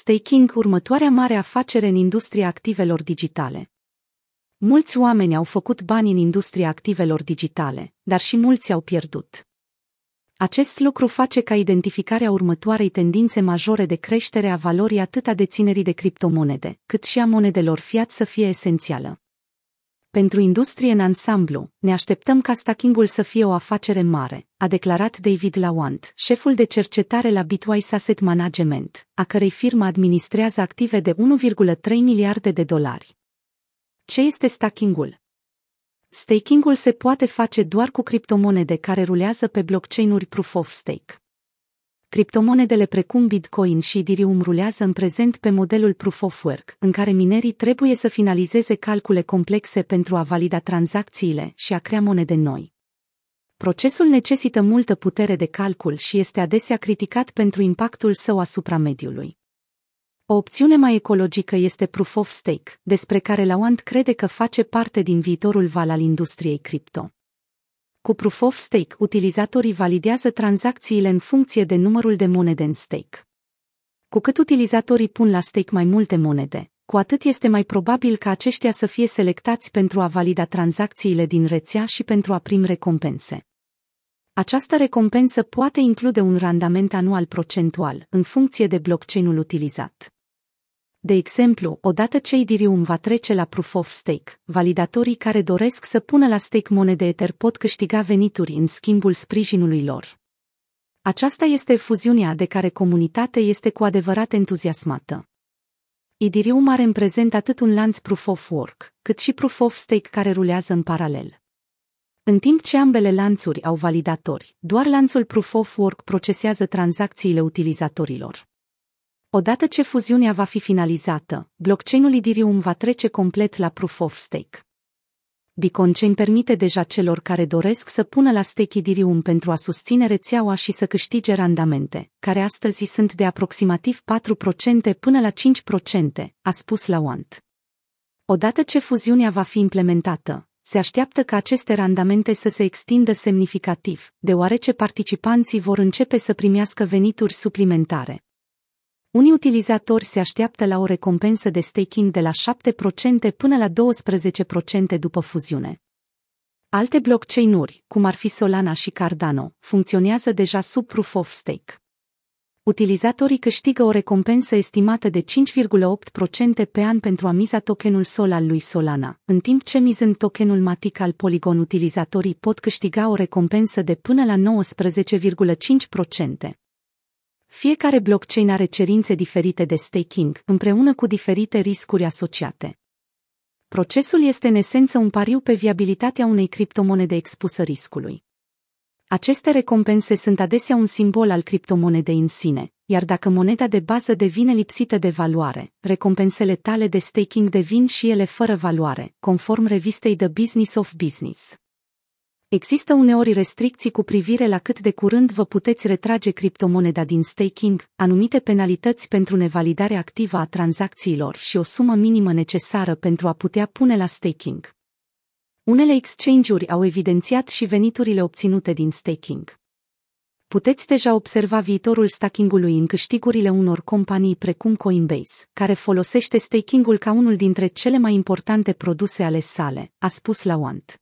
Staking, următoarea mare afacere în industria activelor digitale. Mulți oameni au făcut bani în industria activelor digitale, dar și mulți au pierdut. Acest lucru face ca identificarea următoarei tendințe majore de creștere a valorii atât a deținerii de criptomonede, cât și a monedelor fiat să fie esențială. Pentru industrie în ansamblu, ne așteptăm ca stackingul să fie o afacere mare, a declarat David Lawant, șeful de cercetare la Bitwise Asset Management, a cărei firmă administrează active de 1,3 miliarde de dolari. Ce este stackingul? Stakingul se poate face doar cu criptomonede care rulează pe blockchain-uri Proof of Stake. Criptomonedele precum Bitcoin și Ethereum rulează în prezent pe modelul Proof of Work, în care minerii trebuie să finalizeze calcule complexe pentru a valida tranzacțiile și a crea monede noi. Procesul necesită multă putere de calcul și este adesea criticat pentru impactul său asupra mediului. O opțiune mai ecologică este Proof of Stake, despre care Lawand crede că face parte din viitorul val al industriei cripto. Cu Proof of Stake, utilizatorii validează tranzacțiile în funcție de numărul de monede în stake. Cu cât utilizatorii pun la stake mai multe monede, cu atât este mai probabil ca aceștia să fie selectați pentru a valida tranzacțiile din rețea și pentru a primi recompense. Această recompensă poate include un randament anual procentual, în funcție de blockchain-ul utilizat. De exemplu, odată ce Ethereum va trece la Proof of Stake, validatorii care doresc să pună la stake monede Ether pot câștiga venituri în schimbul sprijinului lor. Aceasta este fuziunea de care comunitatea este cu adevărat entuziasmată. Ethereum are în prezent atât un lanț Proof of Work, cât și Proof of Stake care rulează în paralel. În timp ce ambele lanțuri au validatori, doar lanțul Proof of Work procesează tranzacțiile utilizatorilor. Odată ce fuziunea va fi finalizată, blockchain-ul Ethereum va trece complet la Proof of Stake. Chain permite deja celor care doresc să pună la stake Ethereum pentru a susține rețeaua și să câștige randamente, care astăzi sunt de aproximativ 4% până la 5%, a spus la Want. Odată ce fuziunea va fi implementată, se așteaptă ca aceste randamente să se extindă semnificativ, deoarece participanții vor începe să primească venituri suplimentare. Unii utilizatori se așteaptă la o recompensă de staking de la 7% până la 12% după fuziune. Alte blockchain-uri, cum ar fi Solana și Cardano, funcționează deja sub Proof of Stake. Utilizatorii câștigă o recompensă estimată de 5,8% pe an pentru a miza tokenul Sol al lui Solana, în timp ce mizând tokenul Matic al Polygon utilizatorii pot câștiga o recompensă de până la 19,5%. Fiecare blockchain are cerințe diferite de staking, împreună cu diferite riscuri asociate. Procesul este în esență un pariu pe viabilitatea unei criptomonede expusă riscului. Aceste recompense sunt adesea un simbol al criptomonedei în sine, iar dacă moneda de bază devine lipsită de valoare, recompensele tale de staking devin și ele fără valoare, conform revistei The Business of Business. Există uneori restricții cu privire la cât de curând vă puteți retrage criptomoneda din staking, anumite penalități pentru nevalidare activă a tranzacțiilor și o sumă minimă necesară pentru a putea pune la staking. Unele exchange-uri au evidențiat și veniturile obținute din staking. Puteți deja observa viitorul stackingului în câștigurile unor companii precum Coinbase, care folosește stakingul ca unul dintre cele mai importante produse ale sale, a spus la Want.